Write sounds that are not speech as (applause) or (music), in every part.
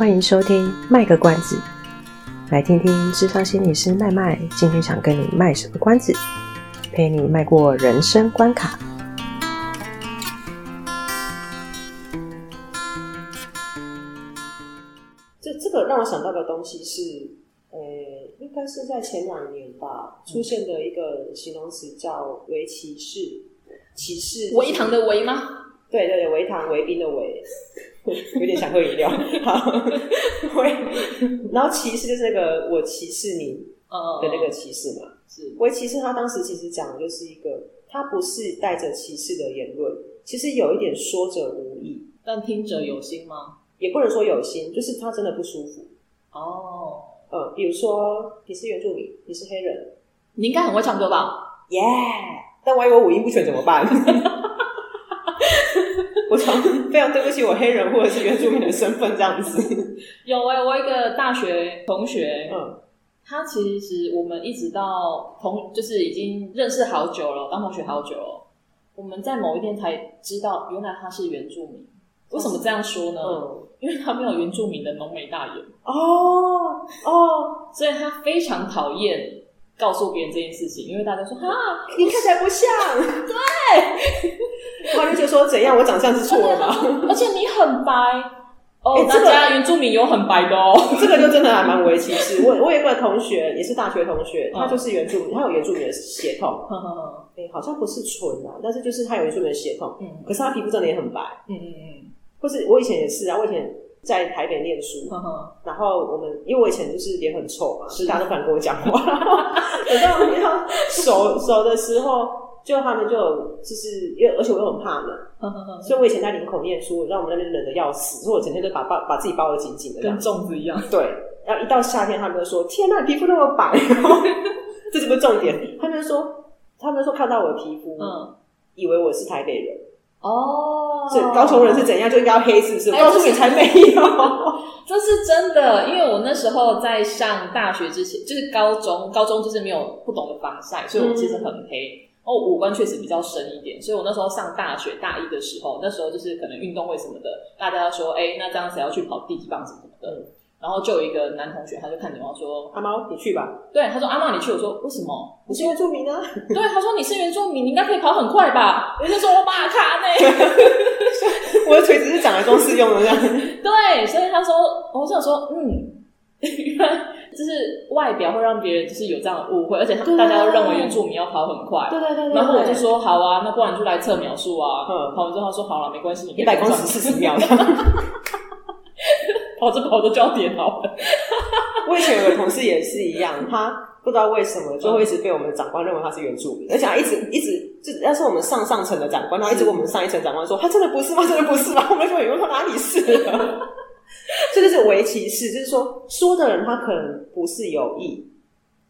欢迎收听卖个关子，来听听智商心理师麦麦今天想跟你卖什么关子，陪你迈过人生关卡。这这个让我想到的东西是，呃，应该是在前两年吧，出现的一个形容词叫“微歧视”，歧视微糖的围吗？对对对，微糖微冰的微。(laughs) 有点想喝饮料，(laughs) 好，会，然后歧视就是那个我歧视你的那个歧视嘛，是，我歧视他当时其实讲的就是一个，他不是带着歧视的言论，其实有一点说者无意，但听者有心吗？也不能说有心，就是他真的不舒服。哦，呃，比如说你是原住民，你是黑人，你应该很会唱歌吧？耶、yeah！但万一我五音不全怎么办？(laughs) 我常非常对不起我黑人或者是原住民的身份这样子。有哎、欸，我一个大学同学，嗯，他其实我们一直到同就是已经认识好久了，当同学好久了。我们在某一天才知道，原来他是原住民。为什么这样说呢？嗯，因为他没有原住民的浓眉大眼。哦哦，所以他非常讨厌。告诉别人这件事情，因为大家说啊，你看起来不像，(laughs) 对，(laughs) 他就说怎样，我长相是错的吗？而且你很白。哦，欸、大家原住民有很白的哦，(laughs) 这个就真的还蛮为歧视。我我有一个同学，也是大学同学，他就是原住民，他有原住民的血统，哎、欸，好像不是纯啊，但是就是他有原住民的血统，嗯，可是他皮肤真的也很白，嗯嗯嗯，或是我以前也是啊，我以前。在台北念书，然后我们因为我以前就是脸很臭嘛，是。大家都不敢跟我讲话。等到我们要熟熟的时候，就他们就就是因为而且我又很怕冷，所以我以前在林口念书，让我们那边冷的要死，所以我整天都把包把自己包得紧紧的，跟粽子一样。对，然后一到夏天，他们就说：“天哪，你皮肤那么白！(laughs) ”这是不是重点？他们说，他们说看到我的皮肤，嗯，以为我是台北人。哦，所以高雄人是怎样就应该要黑，是不是？我告诉你才没有，(laughs) 这是真的。因为我那时候在上大学之前，就是高中，高中就是没有不懂得防晒，所以我其实很黑。哦、嗯，五官确实比较深一点，所以我那时候上大学大一的时候，那时候就是可能运动会什么的，大家说，哎、欸，那这样子要去跑第几棒什么的。嗯然后就有一个男同学，他就看着我说：“阿猫，你去吧。”对，他说：“阿猫，你去。”我说：“为什么？你是原住民啊？(laughs) ”对，他说：“你是原住民，你应该可以跑很快吧？(laughs) ”我就说：“我马卡呢？(laughs) 我的腿只是长来装饰用的这样。”对，所以他说：“我想说，嗯，原来就是外表会让别人就是有这样的误会，而且他大家都认为原住民要跑很快。”对对对。然后我就说：“好啊，那不然就来测秒数啊。”嗯，跑完之后他说：“好了，没关系，一百公尺四十秒。(laughs) ”跑着跑着就要跌倒了。(laughs) 我以前有个同事也是一样，他不知道为什么就会一直被我们的长官认为他是原住民，而且他一直一直就要是我们上上层的长官，他一直跟我们上一层长官说他真的不是吗？真的不是吗？我们就以为他哪里是？(laughs) 这就是微歧视，就是说说的人他可能不是有意，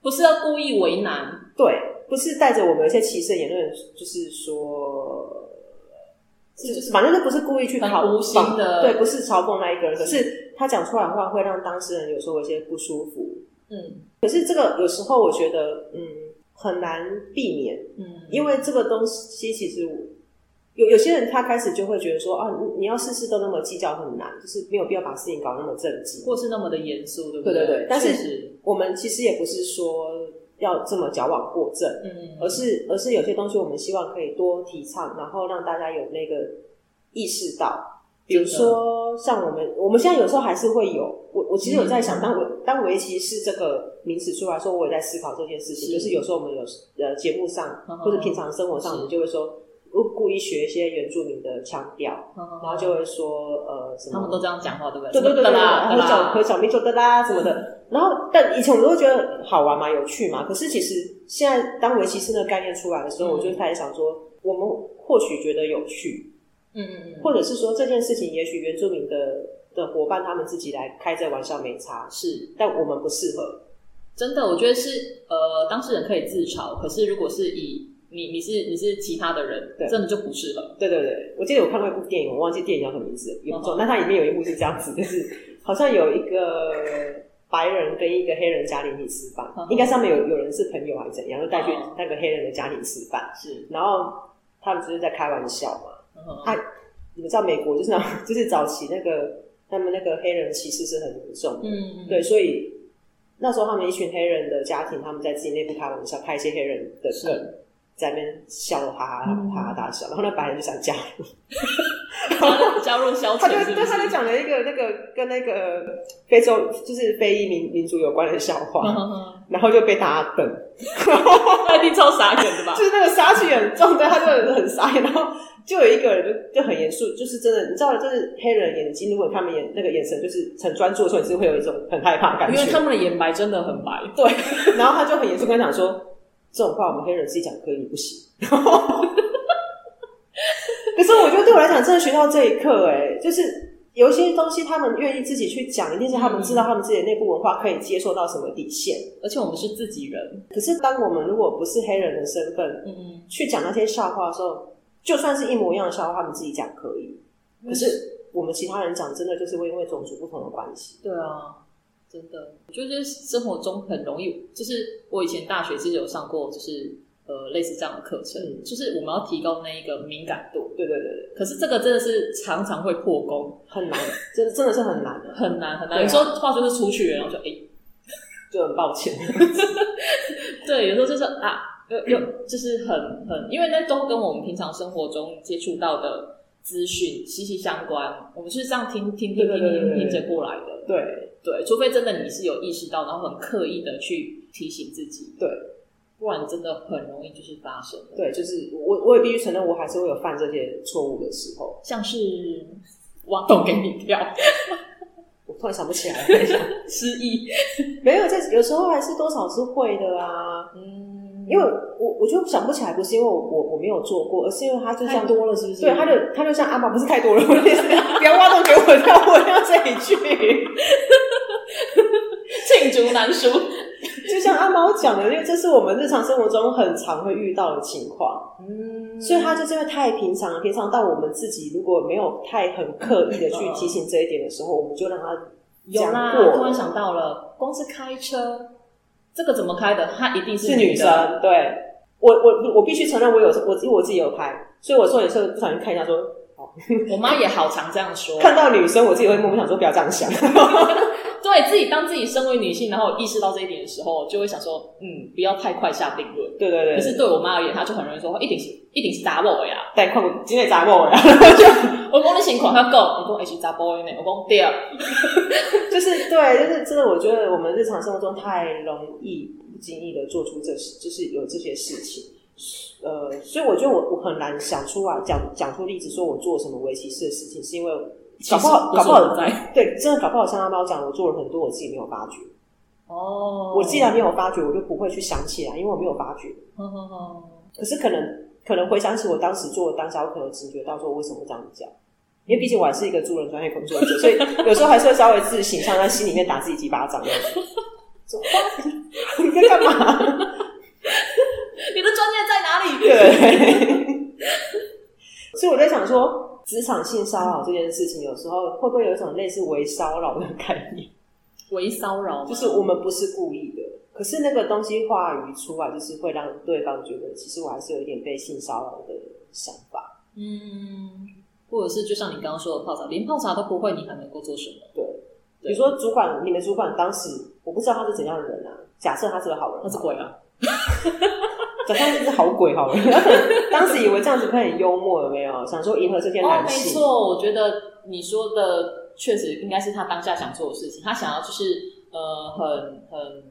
不是要故意为难，对，不是带着我们有些歧视的言论，就是说。就是反正都不是故意去嘲无心的，对，不是嘲讽那一个人，可是他讲出来的话会让当事人有时候有些不舒服。嗯，可是这个有时候我觉得，嗯，很难避免。嗯，因为这个东西其实有有些人他开始就会觉得说啊，你要事事都那么计较很难，就是没有必要把事情搞那么正经，或是那么的严肃，对不对？对对对。但是我们其实也不是说。要这么矫枉过正，嗯，而是而是有些东西我们希望可以多提倡，然后让大家有那个意识到，比如说像我们我们现在有时候还是会有，我我其实有在想，当微当围棋是这个名词出来说，我也在思考这件事情，就是有时候我们有呃节目上或者平常生活上，我们就会说。故意学一些原住民的腔调，然后就会说呃什么，他们都这样讲话，对不对？对对对对，然后小和小咪就哒啦什么的。(laughs) 然后，但以前我们都会觉得好玩嘛，有趣嘛。可是其实现在当微歧视那个概念出来的时候，我就开始想说，我们或许觉得有趣，嗯嗯嗯，或者是说这件事情，也许原住民的的伙伴他们自己来开这玩笑没差，是，但我们不适合。真的，我觉得是呃，当事人可以自嘲，可是如果是以你你是你是其他的人，对，真的就不适合。对对对，我记得我看过一部电影，我忘记电影叫什么名字也不重。那它里面有一幕是这样子，就是好像有一个白人跟一个黑人家庭一起吃饭，应该上面有有人是朋友还是怎样，就带去那个黑人的家庭吃饭。是，然后他们就是在开玩笑嘛。他你们知道美国就是那种 (laughs) 就是早期那个他们那个黑人歧视是很严重的。嗯嗯，对，所以那时候他们一群黑人的家庭，他们在自己内部开玩笑，开一些黑人的梗，在那边笑哈哈哈哈大笑，然后那白人就想加入。(laughs) 加入消遣，他就对他就讲了一个那个跟那个非洲就是非裔民民族有关的笑话，然后就被大家瞪，(laughs) 他一定超傻眼的吧？就是那个杀气很重，对，他就很傻眼，然后就有一个人就就很严肃，就是真的，你知道，就是黑人眼睛，如果他们眼那个眼神就是很专注的时候，你是会有一种很害怕的感觉，因为他们的眼白真的很白，对。然后他就很严肃跟他讲说，这种话我们黑人自己讲可以，你不行。(laughs) 可是我觉得对我来讲，真的学到这一课，哎，就是有一些东西他们愿意自己去讲，一定是他们知道他们自己的内部文化可以接受到什么底线，而且我们是自己人。可是当我们如果不是黑人的身份，嗯嗯，去讲那些笑话的时候，就算是一模一样的笑话，他们自己讲可以，可是我们其他人讲，真的就是会因为种族不同的关系。对啊，真的，我觉得生活中很容易，就是我以前大学其实有上过，就是。呃，类似这样的课程，嗯，就是我们要提高那一个敏感度。对对对对。可是这个真的是常常会破功，很难，真的真的是很难的，很难很难。有时候话就是出去，然后就哎，就很抱歉。(laughs) 对，有时候就是啊，又又就是很很，因为那都跟我们平常生活中接触到的资讯息息相关。我们是这样听听听听听听着过来的。对对，除非真的你是有意识到，然后很刻意的去提醒自己。对。不然真的很容易就是发生。对，就是我我也必须承认，我还是会有犯这些错误的时候，像是挖洞给你跳。(laughs) 我突然想不起来了，(laughs) 失忆。没有，这有时候还是多少是会的啊。嗯，因为我我就想不起来，不是因为我我我没有做过，而是因为他就像多了，是不是？对，他就他就像阿妈，不是太多了，我意思不要挖洞给我跳，我要这一句。罄竹难书。就像阿猫讲的，因为这是我们日常生活中很常会遇到的情况，嗯，所以他就真的太平常了，平常到我们自己如果没有太很刻意的去提醒这一点的时候，我们就让他有啦。突然想到了，光是开车，这个怎么开的？他一定是女生。对，我我我必须承认，我有我因为我自己有拍，所以我说有时候不小心看一下说，哦，我妈也好常这样说，(laughs) 看到女生我自己会默默想说不要这样想。(laughs) 对自己，当自己身为女性，然后意识到这一点的时候，就会想说，嗯，不要太快下定论。对对对。可是对我妈而言，她就很容易说，一定是一定是查某的呀，但看我今天查某的呀。(laughs) 我讲你情况要够，我讲是查某的呢，我讲对啊。(laughs) 就是对，就是真的，我觉得我们日常生活中太容易不经意的做出这事，就是有这些事情。呃，所以我觉得我我很难想出来讲讲出例子，说我做什么为歧视的事情，是因为。搞不好，搞不好在 (laughs) 对，真的搞不好。像阿猫讲，我做了很多，我自己没有发觉。哦，我既然没有发觉，我就不会去想起来，因为我没有发觉。哦哦哦。可是可能，可能回想起我当时做的当下，我可能直觉到说，为什么会这样讲？因为毕竟我还是一个助人专业工作者，所以 (laughs) 有时候还是会稍微自省，像在心里面打自己几巴掌。你在干嘛？(laughs) 你的专业在哪里？对。所以我在想说。职场性骚扰这件事情，有时候会不会有一种类似微骚扰的概念？微骚扰就是我们不是故意的，可是那个东西话语出来，就是会让对方觉得，其实我还是有一点被性骚扰的想法。嗯，或者是就像你刚刚说的泡茶，连泡茶都不会，你还能够做什么？对，比如说主管，你们主管当时我不知道他是怎样的人啊，假设他是个好人，他是鬼啊。(laughs) 假设是好鬼好了，(laughs) 当时以为这样子会很幽默，有没有？想说迎合这些男性。哦，没错，我觉得你说的确实应该是他当下想做的事情。他想要就是呃，很很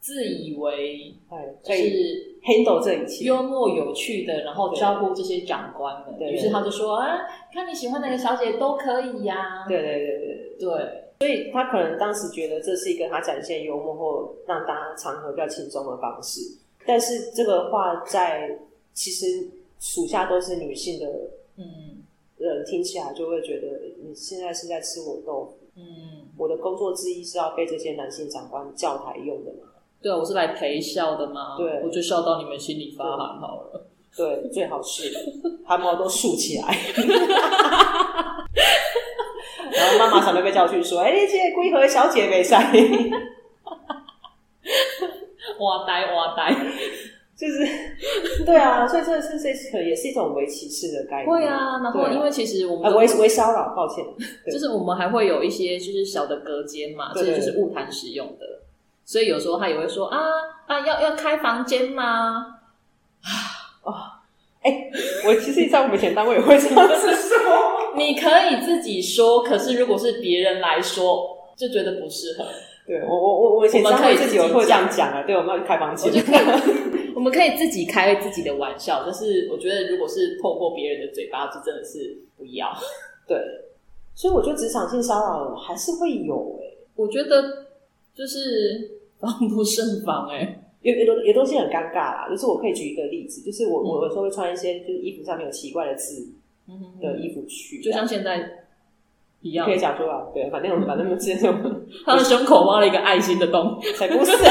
自以为哎，就是 handle 这一切，幽默有趣的，然后照顾这些长官们。于是他就说：“啊，看你喜欢哪个小姐都可以呀。”对对对对对，对。所以他可能当时觉得这是一个他展现幽默或让大家场合比较轻松的方式。但是这个话在其实属下都是女性的，嗯，人听起来就会觉得你现在是在吃我豆腐，嗯，我的工作之一是要被这些男性长官叫台用的嘛？对啊，我是来陪笑的嘛，对，我就笑到你们心里发寒好了。对，最好是。(laughs) 汗毛都竖起来，(laughs) 然后妈妈常常被叫去说：“哎、欸，这些龟和小姐没赛。” (laughs) 哇呆哇呆，(laughs) 就是对啊，所以这是这可能也是一种微歧视的概念。会啊，然后因为其实我们微微骚扰，抱歉，(laughs) 就是我们还会有一些就是小的隔间嘛，这就是物谈使用的。所以有时候他也会说啊啊，要要开房间吗？啊哦，哎，我其实，在我们以前单位也会这样子说，(laughs) 你可以自己说，可是如果是别人来说，就觉得不适合。对我我我我以前单位自己会这样讲啊，对，我们要开房间。我们可以自己开自己的玩笑，但是我觉得，如果是透过别人的嘴巴，就真的是不要。(laughs) 对，所以我觉得职场性骚扰还是会有哎、欸。我觉得就是防不胜防哎、欸。有有有东西很尴尬啦。就是我可以举一个例子，就是我、嗯、我有时候会穿一些就是衣服上面有奇怪的字的衣服去，就像现在一样，可以讲出来。对，反正我反正之前他的胸口挖了一个爱心的洞，才不是。(laughs)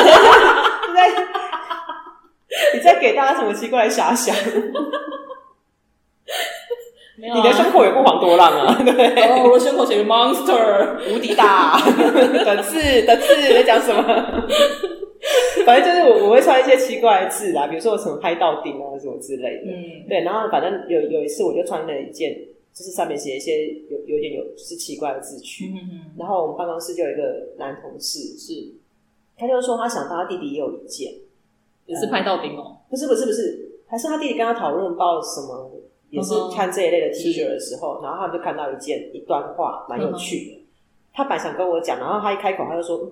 你在给大家什么奇怪的遐想？啊，你的胸口也不遑多让啊！对，哦、我的胸口写着 monster，无敌大的字的字，你在讲什么？反正就是我我会穿一些奇怪的字啦，比如说我什么拍到顶啊什么之类的。嗯，对，然后反正有有一次我就穿了一件，就是上面写一些有有点有就是奇怪的字句。嗯嗯。然后我们办公室就有一个男同事，是，他就说他想到他弟弟也有一件。也是拍到顶哦、嗯，不是不是不是，还是他弟弟跟他讨论报什么，也是看这一类的 T 恤的时候，然后他们就看到一件一段话，蛮有趣的。他本来想跟我讲，然后他一开口他就说：“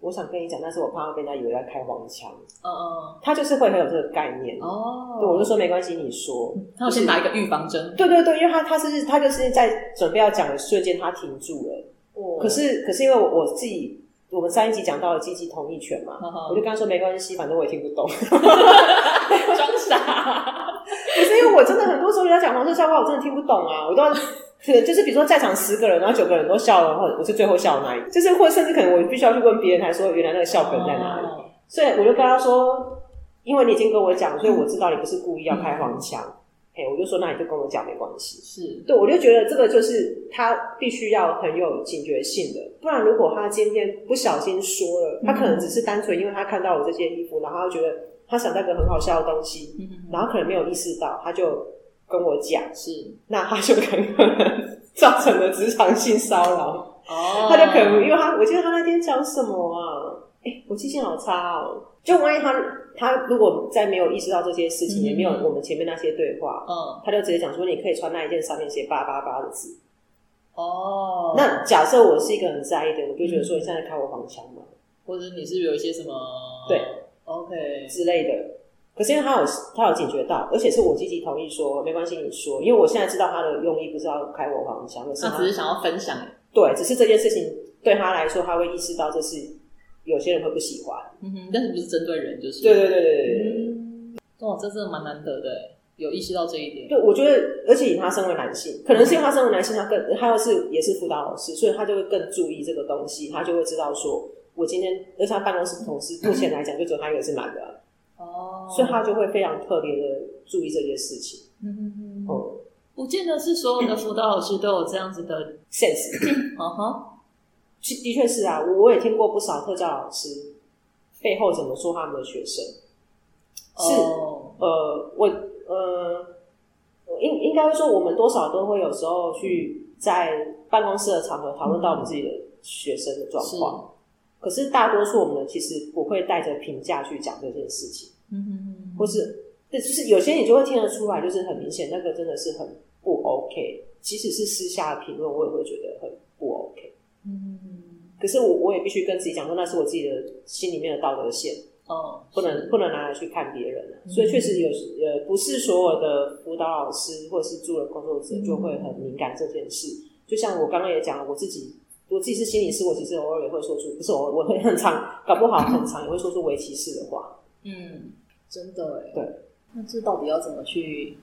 我想跟你讲，但是我怕被人家以为在开黄腔。”嗯嗯，他就是会很有这个概念哦。对，我就说没关系，你说。他要先打一个预防针。对对对，因为他他是他就是在准备要讲的瞬间，他停住了。哦。可是可是因为我我自己。我们上一集讲到了积极同意权嘛，我就跟他说没关系，反正我也听不懂，(laughs) 装傻。不是因为我真的很多时候人家讲黄色笑话，我真的听不懂啊，我都要就是比如说在场十个人，然后九个人都笑了，然后我是最后笑的那一个，就是或甚至可能我必须要去问别人，才说原来那个笑梗在哪里。哦、所以我就跟他说，因为你已经跟我讲，所以我知道你不是故意要开黄腔。我就说，那你就跟我讲没关系。是对，我就觉得这个就是他必须要很有警觉性的，不然如果他今天不小心说了，他可能只是单纯因为他看到我这件衣服，然后他觉得他想到一个很好笑的东西，然后可能没有意识到，他就跟我讲，是，那他就可能造成了职场性骚扰。哦，他就可能因为他，我记得他那天讲什么啊？哎，我记性好差哦。就万一他他如果在没有意识到这些事情，嗯、也没有我们前面那些对话，嗯，他就直接讲说，你可以穿那一件上面写八八八的字。哦，那假设我是一个很在意的，我就觉得说你现在开我黄腔嘛，或者你是有一些什么对，OK 之类的。可是因为他有他有警觉到，而且是我积极同意说没关系，你说，因为我现在知道他的用意不是要开我黄腔，他只是想要分享。对，只是这件事情对他来说，他会意识到这是。有些人会不喜欢，嗯哼，但是不是针对人，就是对对对对对，嗯，哇，这真的蛮难得的，有意识到这一点。对，我觉得，而且以他身为男性，可能是因为他身为男性，他更他又是也是辅导老师，所以他就会更注意这个东西，他就会知道说，我今天，而且他办公室同事目前来讲，就只有他一个是男的，哦，所以他就会非常特别的注意这件事情。嗯嗯嗯，哦，不见得是所有的辅导老师都有这样子的 sense。(coughs) 嗯哼。的确是啊，我也听过不少特教老师背后怎么说他们的学生。是，oh. 呃，我呃，应应该说，我们多少都会有时候去在办公室的场合讨论到我们自己的学生的状况。是。可是大多数我们其实不会带着评价去讲这件事情。嗯嗯嗯。或是对，就是有些你就会听得出来，就是很明显，那个真的是很不 OK。即使是私下的评论，我也会觉得很不 OK。嗯。可是我我也必须跟自己讲说，那是我自己的心里面的道德线哦，不能不能拿来去看别人了。嗯、所以确实有呃，不是所有的辅导老师或者是助人工作者就会很敏感这件事。嗯、就像我刚刚也讲了，我自己我自己是心理师，我其实偶尔也会说出，不是偶尔我会很常搞不好很常也会说出围棋式的话。嗯，真的哎。对，那这到底要怎么去？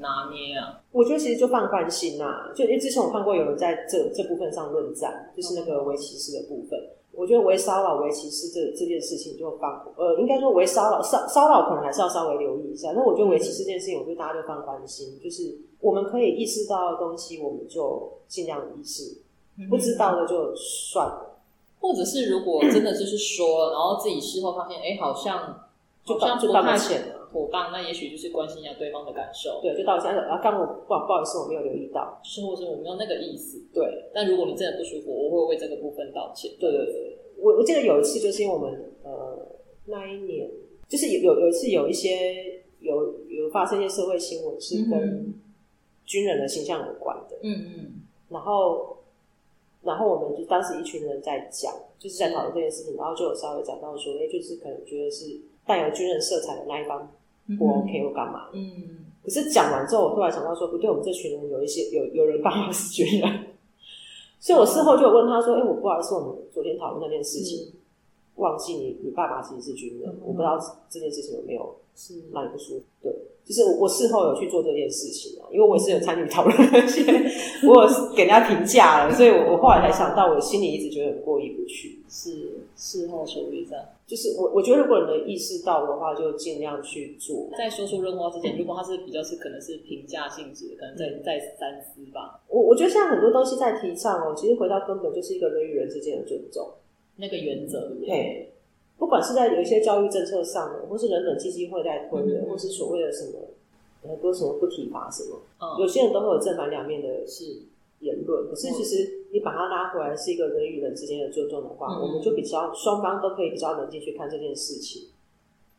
拿捏啊！我觉得其实就放宽心呐、啊，就因为之前我看过有人在这这部分上论战，就是那个围歧视的部分。嗯、我觉得微骚扰、围歧视这这件事情就放，呃，应该说微骚扰、骚骚扰可能还是要稍微留意一下。那我觉得围歧视这件事情，我觉得大家就放宽心，就是我们可以意识到的东西，我们就尽量意识；不知道的就算了。或者是如果真的就是说，然后自己事后发现，哎，好像就好像就道歉了。妥当，那也许就是关心一下对方的感受。对，就道歉。啊，刚我不不好意思，我没有留意到，是或是我没有那个意思。对，但如果你真的不舒服，我会为这个部分道歉。对对对，我我记得有一次，就是因为我们呃那一年，就是有有有一次有一些有有发生一些社会新闻，是跟军人的形象有关的。嗯嗯，然后。然后我们就当时一群人在讲，就是在讨论这件事情，然后就有稍微讲到说，哎，就是可能觉得是带有军人色彩的那一方不 OK 或干嘛。嗯。可是讲完之后，我突然想到说，不对，我们这群人有一些有有人刚好是军人，所以我事后就有问他说，哎，我不好意思，我们昨天讨论那件事情，忘记你你爸爸其实是军人，我不知道这件事情有没有是让你不舒服？对。就是我，我事后有去做这件事情啊，因为我也是有参与讨论那些，(laughs) 我有给人家评价了，所以我我后来才想到，我心里一直觉得很过意不去。是事后处理的，就是我我觉得如果你能意识到的话，就尽量去做。在说出任何之前，如果他是比较是可能是评价性质，可能再再三思吧。我我觉得现在很多东西在提倡哦，其实回到根本就是一个人与人之间的尊重那个原则，对不对？不管是在有一些教育政策上的，或是人本基金会在推的，嗯、或是所谓的什么很多什么不体罚什么，嗯、有些人都会有正反两面的是言论。可是其实你把它拉回来，是一个人与人之间的尊重的话，嗯、我们就比较双方都可以比较冷静去看这件事情。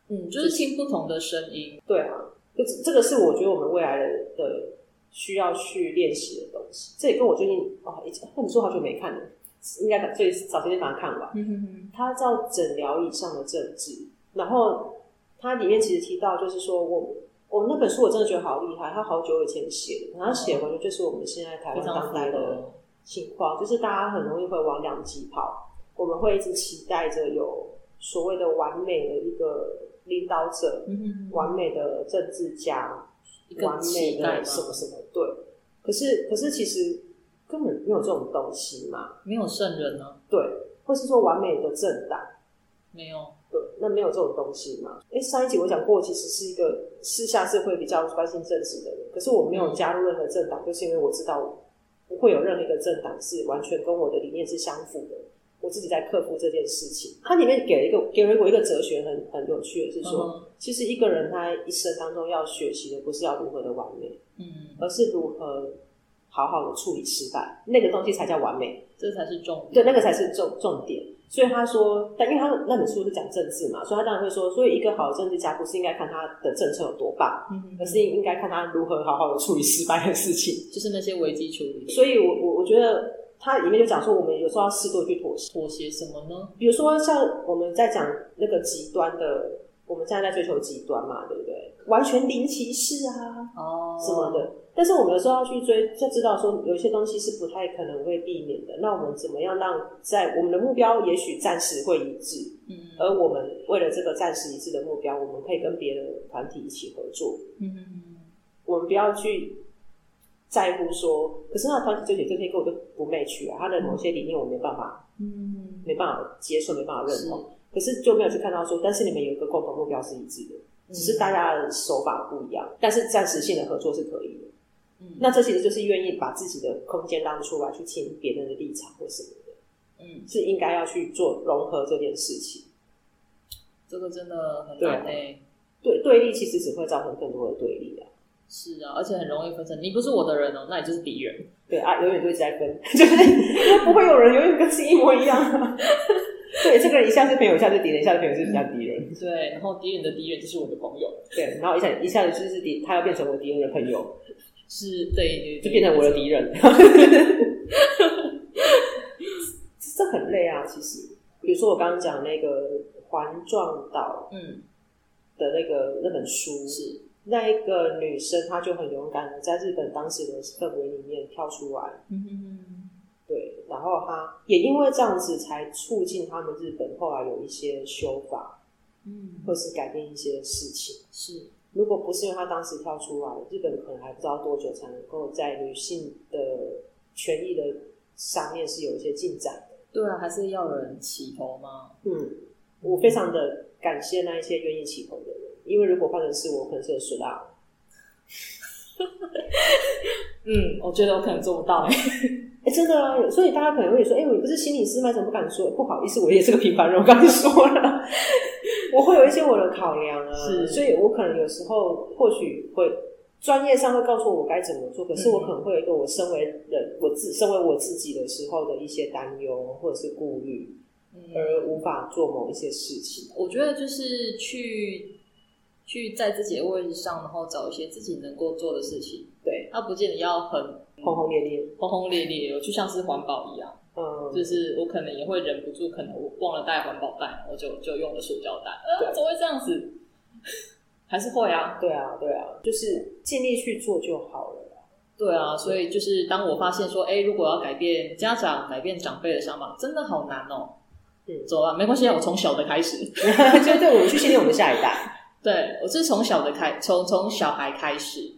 嗯，就是听不同的声音。对啊，这这个是我觉得我们未来的的需要去练习的东西。这也跟我最近哦，那你说好久没看了。应该最早些天把它看完。嗯、哼哼它叫《诊疗以上的政治》，然后它里面其实提到，就是说我我那本书我真的觉得好厉害，它好久以前写的，然后写完就是我们现在台湾当代的情况，就是大家很容易会往两极跑，我们会一直期待着有所谓的完美的一个领导者，嗯、哼哼完美的政治家，完美的什么什么，对，可是可是其实。根本没有这种东西嘛，没有圣人呢、啊，对，或是说完美的政党，没有，对，那没有这种东西嘛。哎，上一集我讲过，其实是一个私下是会比较关心政治的人，可是我没有加入任何政党，嗯、就是因为我知道不会有任何一个政党是完全跟我的理念是相符的。我自己在克服这件事情。它里面给了一个给了我一个哲学很，很很有趣的是说，嗯、其实一个人他一生当中要学习的不是要如何的完美，嗯，而是如何。好好的处理失败，那个东西才叫完美，这才是重点。对，那个才是重重点。所以他说，但因为他那本书是讲政治嘛，所以他当然会说，所以一个好的政治家不是应该看他的政策有多棒，嗯、而是应该看他如何好好的处理失败的事情，就是那些危机处理。所以我我我觉得他里面就讲说，我们有时候要适度去妥协，妥协什么呢？比如说像我们在讲那个极端的，我们现在在追求极端嘛，对不对？完全零歧视啊，哦，什么的。但是我们有时候要去追，就知道说有些东西是不太可能会避免的。那我们怎么样让在我们的目标也许暂时会一致，嗯，而我们为了这个暂时一致的目标，我们可以跟别的团体一起合作，嗯，我们不要去在乎说，可是那团体这些这些跟我就不 match 啊，他的某些理念我没办法，嗯，没办法接受，没办法认同。是可是就没有去看到说，但是你们有一个共同目标是一致的，只是大家的手法不一样，但是暂时性的合作是可以的。嗯、那这其实就是愿意把自己的空间让出来，去听别人的立场或什么的，嗯，是应该要去做融合这件事情。这个真的很难诶，对对立其实只会造成更多的对立啊。是啊，而且很容易分成，你不是我的人哦，那你就是敌人。对啊，永远都一直在分，(laughs) 就是不会有人永远跟自己一模一样。对，这个人一下是朋友，一下是敌人，一下是朋友，是比较敌人。对，然后敌人的敌人就是我的朋友。对，然后一下一下子就是敌，他要变成我敌人的朋友。是对，就变成我的敌人。(laughs) 这很累啊，其实。比如说我刚刚讲那个环状岛，嗯，的那个那本书，是那一个女生，她就很勇敢的在日本当时的氛围里面跳出来。嗯哼然后他也因为这样子，才促进他们日本后来有一些修法，嗯，或是改变一些事情，是。如果不是因为他当时跳出来，日本可能还不知道多久才能够在女性的权益的上面是有一些进展的。对啊，还是要有人起头吗？嗯，我非常的感谢那一些愿意起头的人，因为如果换成是我，可能是输了。(laughs) 嗯，我觉得我可能做不到哎。哎，真的啊，所以大家可能会说，哎，我不是心理师吗？怎么不敢说？不好意思，我也是个平凡人，我刚才说了，(laughs) 我会有一些我的考量啊，是，所以我可能有时候或许会专业上会告诉我该怎么做，可是我可能会有一个我身为人，我自身为我自己的时候的一些担忧或者是顾虑，而无法做某一些事情。我觉得就是去。去在自己的位置上，然后找一些自己能够做的事情。对，他不见得要很轰轰烈烈，轰轰烈烈，就像是环保一样。嗯，就是我可能也会忍不住，可能我忘了带环保袋，我就就用了塑胶袋。呃，怎么会这样子？(laughs) 还是会啊，对啊，对啊，就是尽力去做就好了。对啊，所以就是当我发现说，哎，如果要改变家长、改变长辈的想法，真的好难哦。嗯，走啊，没关系，我从小的开始，(laughs) 就对，我们去训练我们下一代。(laughs) 对，我是从小的开，从从小孩开始，嗯，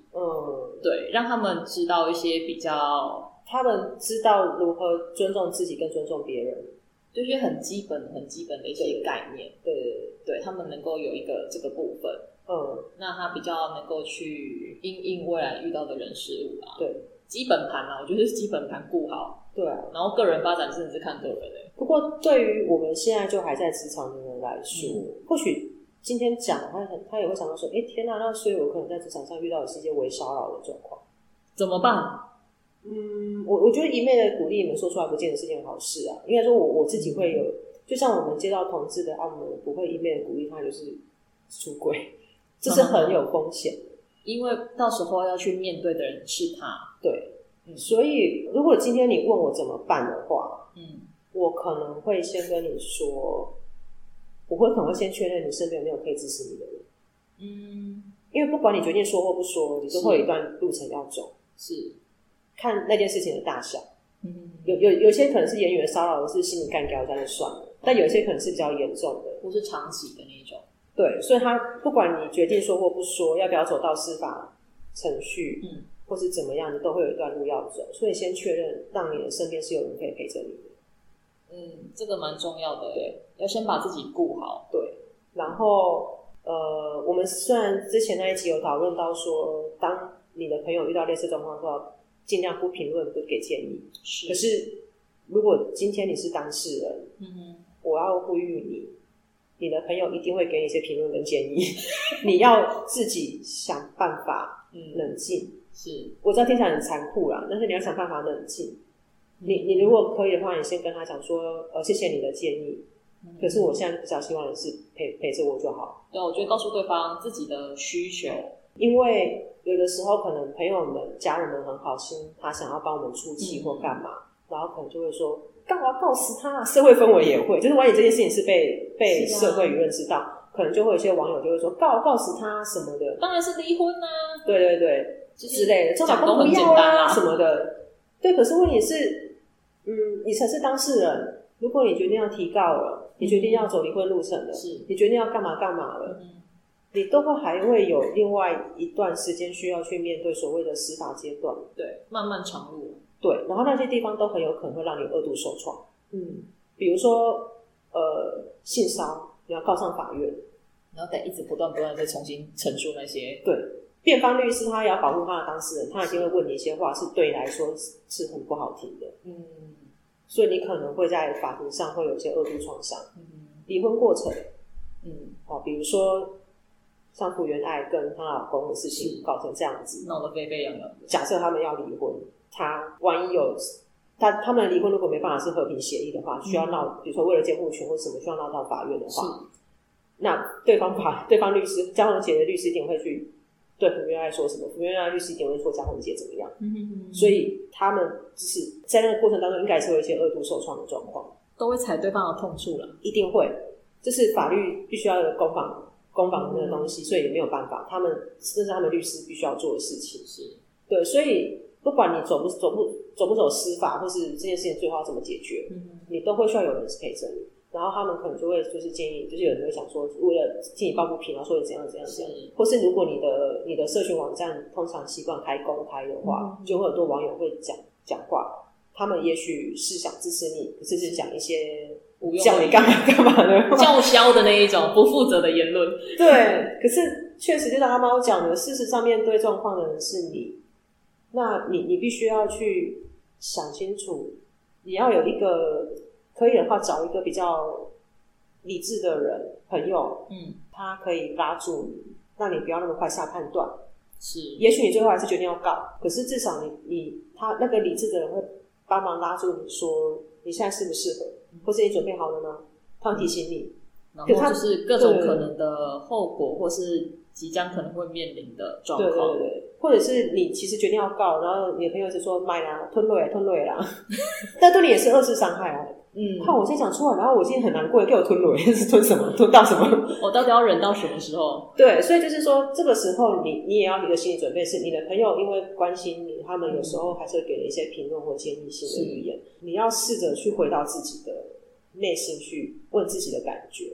对，让他们知道一些比较，他们知道如何尊重自己跟尊重别人，就是很基本、很基本的一些概念。对对对，对他们能够有一个这个部分，嗯，那他比较能够去应应未来遇到的人事物啊。对，基本盘啊，我觉得是基本盘顾好。对啊，然后个人发展真的是看个人的。不过对于我们现在就还在职场的人来说，嗯、或许。今天讲，他很，他也会想到说，哎、欸，天啊，那所以我可能在职场上遇到的是一些微骚扰的状况，怎么办？嗯，我我觉得一昧的鼓励你们说出来，不见得是件好事啊。应该说我我自己会有，就像我们接到同志的案，我们不会一昧的鼓励他就是出轨，(laughs) 这是很有风险的，因为到时候要去面对的人是他。对，嗯、所以如果今天你问我怎么办的话，嗯，我可能会先跟你说。我会可能会先确认你身边有没有可以支持你的人，嗯，因为不管你决定说或不说，你都会有一段路程要走，是。看那件事情的大小，嗯，有有有些可能是言语的骚扰，是心理干掉，那就算了，但有些可能是比较严重的，不是长期的那种，对，所以他不管你决定说或不说，要不要走到司法程序，嗯，或是怎么样，你都会有一段路要走，所以先确认，让你的身边是有人可以陪着你的。嗯，这个蛮重要的，对，要先把自己顾好，对。然后，呃，我们虽然之前那一集有讨论到说，当你的朋友遇到类似状况的时候，尽量不评论，不给建议。是。可是，如果今天你是当事人，嗯哼，我要呼吁你，你的朋友一定会给你一些评论跟建议，(laughs) 你要自己想办法，嗯，冷静。是，我知道听起来很残酷啦，但是你要想办法冷静。你你如果可以的话，你先跟他讲说，呃，谢谢你的建议，嗯、可是我现在比较希望的是陪陪着我就好。对，我觉得告诉对方自己的需求，因为有的时候可能朋友们、家人们很好心，他想要帮我们出气或干嘛，嗯、然后可能就会说，干嘛告诉他？社会氛围也会，就是万一这件事情是被被社会舆论知道，啊、可能就会有些网友就会说，告告诉他什么的，当然是离婚啊，对对对，之类的，这老公不要啊什么的。对，可是问题是。嗯，你才是当事人。如果你决定要提告了，你决定要走离婚路程了，是你决定要干嘛干嘛了，嗯、你都会还会有另外一段时间需要去面对所谓的司法阶段。对，漫漫长路。对，然后那些地方都很有可能会让你二度受创。嗯，比如说呃，性骚你要告上法院，然后得一直不断不断再重新陈述那些。对，辩方律师他也要保护他的当事人，他一定会问你一些话，是对你来说是很不好听的。嗯。所以你可能会在法庭上会有一些恶度创伤，离婚过程，嗯，哦，比如说像福原爱跟她老公的事情搞成这样子，闹得沸沸扬扬。假设他们要离婚，他万一有他他们离婚如果没办法是和平协议的话，需要闹，比如说为了监护权或什么需要闹到法院的话，那对方法对方律师江宏杰的律师一定会去。对，福原爱说什么？福原爱律师一定会说江宏杰怎么样？嗯哼哼，所以他们就是在那个过程当中，应该是会有一些二度受创的状况，都会踩对方的痛处了，一定会。这是法律必须要有攻防攻防的那个东西，嗯、所以也没有办法。他们这是他们律师必须要做的事情。是对，所以不管你走不走不走不走司法，或是这件事情最后要怎么解决，嗯、你都会需要有人是陪着你。然后他们可能就会就是建议，就是有人会想说，为了替你抱不平，然后说你怎样怎样怎样，或是如果你的你的社群网站通常习惯开公开的话，嗯、就会有很多网友会讲讲话，他们也许是想支持你，可是是讲一些叫你干嘛干嘛的 (laughs) 叫嚣的那一种不负责的言论。(laughs) 对，可是确实就像阿猫讲的，事实上面对状况的人是你，那你你必须要去想清楚，你要有一个可以的话，找一个比较理智的人朋友，嗯，他可以拉住你，让你不要那么快下判断。是，也许你最后还是决定要告，可是至少你你他那个理智的人会帮忙拉住你说，你现在适不适合，或是你准备好了吗？他会提醒你，然后就是各种可能的后果，或是即将可能会面临的状况，对对对，或者是你其实决定要告，然后你的朋友就说买啦，吞瑞吞瑞啦，(laughs) 但对你也是二次伤害啊。嗯，看我先讲出来，然后我今天很难过，给我吞了是 (laughs) 吞什么？吞到什么？我到底要忍到什么时候？对，所以就是说，这个时候你你也要一个心理准备，是你的朋友因为关心你，他们有时候还是会给了一些评论或建议性的语言，你要试着去回到自己的。内心去问自己的感觉，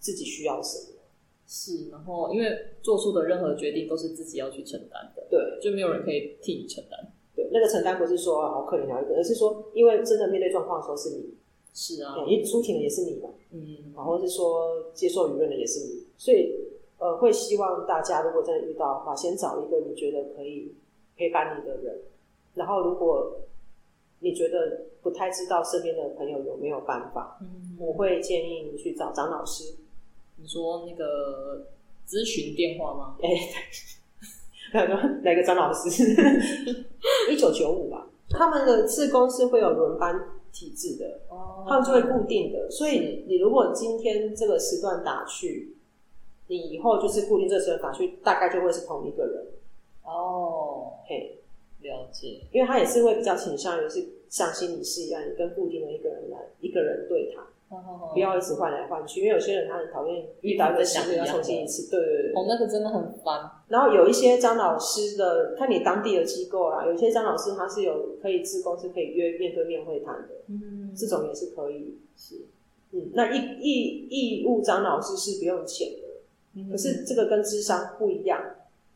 自己需要什么？是，然后因为做出的任何决定都是自己要去承担的，对，就没有人可以替你承担。对，那个承担不是说好可怜啊，而是说，因为真的面对状况的时候是你，是啊，因为出庭的也是你嘛，嗯，然后是说接受舆论的也是你，所以呃，会希望大家如果真的遇到的话，先找一个你觉得可以陪伴你的人，然后如果。你觉得不太知道身边的朋友有没有办法？嗯，我会建议你去找张老师。你说那个咨询电话吗？哎、欸，哪 (laughs) 个哪个张老师？(laughs) 一九九五吧。他们的自工是会有轮班体制的，哦，他们就会固定的。所以你如果今天这个时段打去，你以后就是固定这个时段打去，大概就会是同一个人。哦，嘿。了解，因为他也是会比较倾向于是像心理师一样，你跟固定的一个人来一个人对谈，不要一直换来换去。因为有些人他很讨厌遇到一个新的要重新一次，对对对，哦，那个真的很烦。然后有一些张老师的，看你当地的机构啦，有些张老师他是有可以自工是可以约面对面会谈的，嗯，这种也是可以，是，嗯，那义义义务张老师是不用钱的，嗯，可是这个跟智商不一样。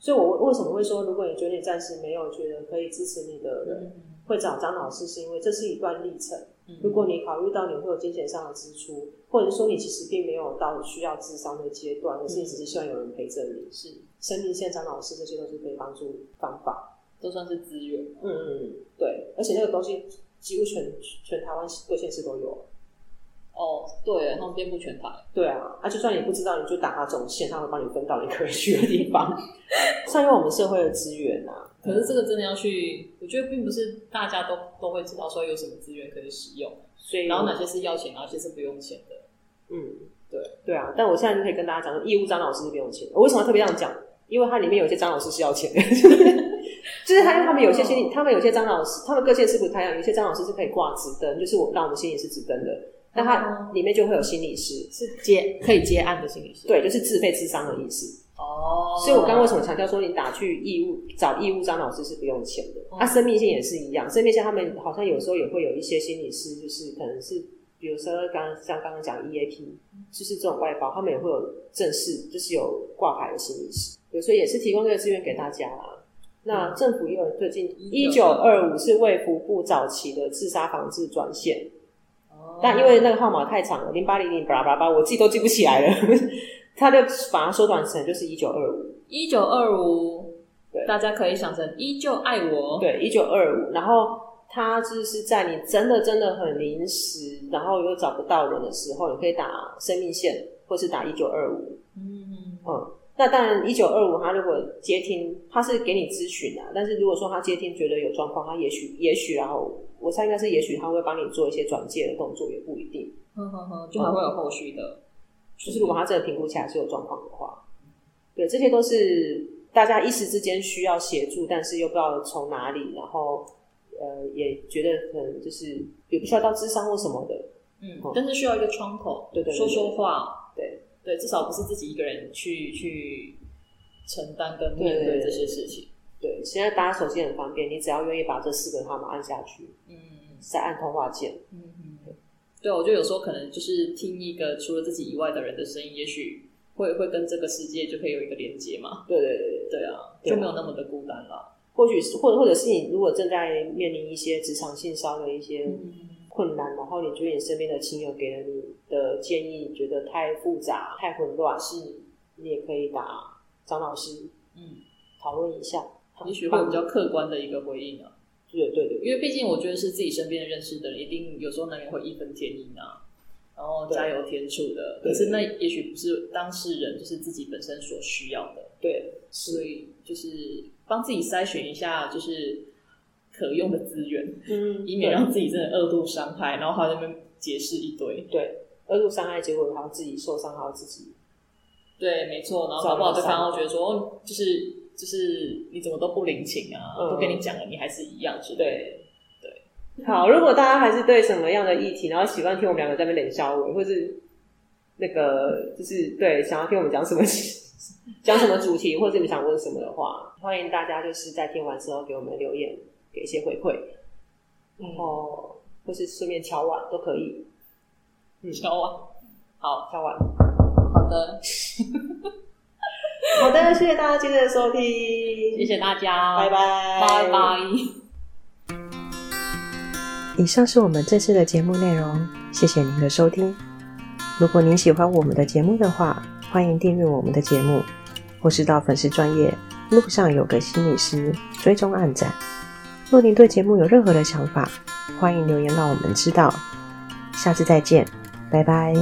所以，我为什么会说，如果你觉得你暂时没有觉得可以支持你的人，会找张老师，是因为这是一段历程。如果你考虑到你会有金钱上的支出，或者是说你其实并没有到需要智商的阶段，可是你只是希望有人陪着你，是生命线张老师，这些都是可以帮助方法，都算是资源。嗯嗯，对，而且那个东西几乎全全台湾各县市都有。哦，对，他们遍布全台。对啊，啊，就算你不知道，你就打他这种线，他会帮你分到你可以去的地方，(laughs) 善用我们社会的资源啊。可是这个真的要去，我觉得并不是大家都都会知道说有什么资源可以使用，所以然后哪些是要钱，哪些是不用钱的。嗯，对，对啊。但我现在就可以跟大家讲，义务张老师是不用钱的。我为什么特别这样讲？因为它里面有些张老师是要钱的，(laughs) 就是他他们有些心理，他们有些张老师，他们各县是不太一样，有些张老师是可以挂职灯，就是我让我们心理是直灯的。那它里面就会有心理师，是接可以接案的心理师，对，就是自费智商的意思。哦，所以我刚刚为什么强调说你打去义务找义务张老师是不用钱的？啊，生命线也是一样，生命线他们好像有时候也会有一些心理师，就是可能是比如说刚刚像刚刚讲 EAP，就是这种外包，他们也会有正式就是有挂牌的心理师，所以也是提供这个资源给大家啦。那政府也有最近一九二五是卫福部早期的自杀防治专线。但因为那个号码太长了，零八零零巴拉巴拉巴，我自己都记不起来了。他就把它缩短成就是一九二五，一九二五，对，大家可以想成依旧爱我，对，一九二五。然后他就是在你真的真的很临时，然后又找不到人的时候，你可以打生命线，或是打一九二五。嗯嗯。那当然，一九二五他如果接听，他是给你咨询啊。但是如果说他接听觉得有状况，他也许也许然后。我猜应该是，也许他会帮你做一些转介的动作，也不一定。呵呵呵，就还会有后续的。嗯、就是如果他真的评估起来是有状况的话，对，这些都是大家一时之间需要协助，但是又不知道从哪里，然后呃，也觉得可能就是也不需要到智商或什么的。嗯，嗯，但是需要一个窗口，对，对对，说说话，对对，至少不是自己一个人去去承担跟面对这些事情。对，现在大家手机很方便，你只要愿意把这四个号码按下去，嗯，再按通话键，嗯嗯，对，对，我觉得有时候可能就是听一个除了自己以外的人的声音，也许会会跟这个世界就可以有一个连接嘛。对对对对啊，就没有那么的孤单了。或许是，或者或者是你如果正在面临一些职场性骚的一些困难，嗯，然后你觉得你身边的亲友给了你的建议，你觉得太复杂、太混乱，是，你也可以打张老师，嗯，讨论一下。也许会比较客观的一个回应啊，对对对，因为毕竟我觉得是自己身边的认识的人，一定有时候难免会义愤填膺啊，然后加油添醋的。可是那也许不是当事人，就是自己本身所需要的。对，所以就是帮自己筛选一下，就是可用的资源，嗯，(laughs) 以免让自己真的二度伤害，然后还在那边解释一堆。对，二度伤害结果还要自己受伤，还要自己。对，没错。然后搞不好对方会觉得说，哦，就是。就是你怎么都不领情啊？嗯、都跟你讲了，你还是一样对对。好，如果大家还是对什么样的议题，然后喜欢听我们两个在那边冷笑话，或是那个就是对想要听我们讲什么 (laughs) 讲什么主题，或者你想问什么的话，欢迎大家就是在听完之后给我们留言，给一些回馈，然后或是顺便敲碗都可以。嗯，敲碗，好，敲碗，好的。(laughs) (laughs) 好的，谢谢大家今天的收听，谢谢大家，拜拜，拜拜。以上是我们这次的节目内容，谢谢您的收听。如果您喜欢我们的节目的话，欢迎订阅我们的节目，或是到粉丝专业路上有个心理师追踪暗赞。若您对节目有任何的想法，欢迎留言让我们知道。下次再见，拜拜。